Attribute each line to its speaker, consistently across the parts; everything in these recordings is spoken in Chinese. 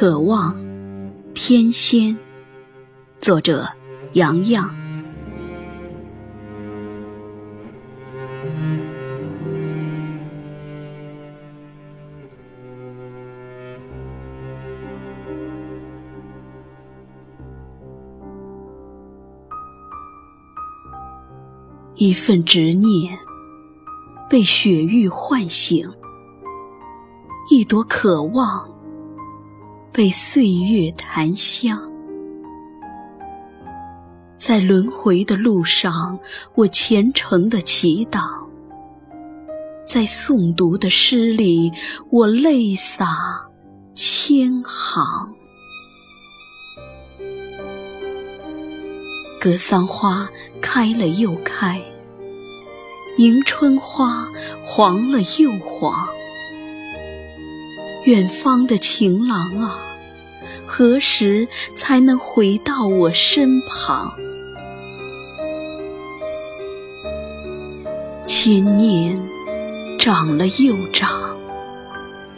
Speaker 1: 渴望，偏跹。作者：杨洋。一份执念被雪域唤醒，一朵渴望被岁月檀香。在轮回的路上，我虔诚的祈祷；在诵读的诗里，我泪洒千行。格桑花开了又开，迎春花黄了又黄。远方的情郎啊，何时才能回到我身旁？千年长了又长，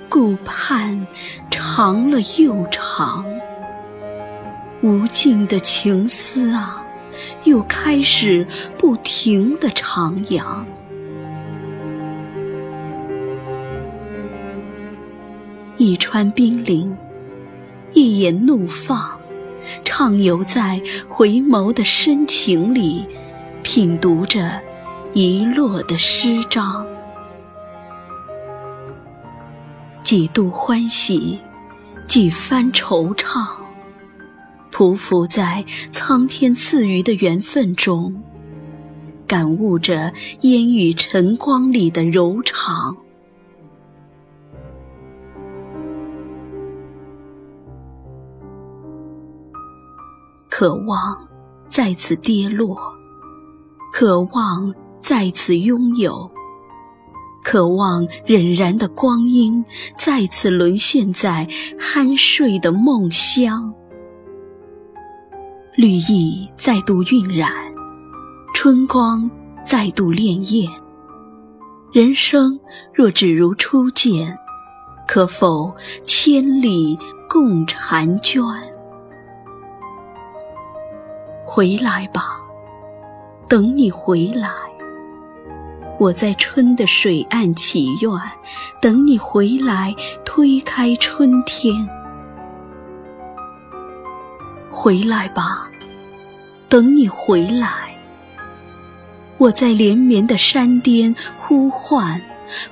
Speaker 1: 顾盼长了又长，无尽的情思啊！又开始不停的徜徉，一川冰凌，一眼怒放，畅游在回眸的深情里，品读着遗落的诗章，几度欢喜，几番惆怅。匍匐在苍天赐予的缘分中，感悟着烟雨晨光里的柔肠。渴望再次跌落，渴望再次拥有，渴望荏苒的光阴再次沦陷在酣睡的梦乡。绿意再度晕染，春光再度潋滟。人生若只如初见，可否千里共婵娟？回来吧，等你回来。我在春的水岸祈愿，等你回来推开春天。回来吧，等你回来。我在连绵的山巅呼唤，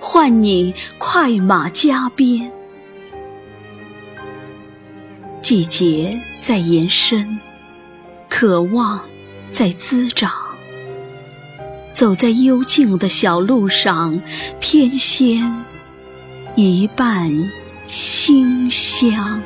Speaker 1: 唤你快马加鞭。季节在延伸，渴望在滋长。走在幽静的小路上，翩跹一半馨香。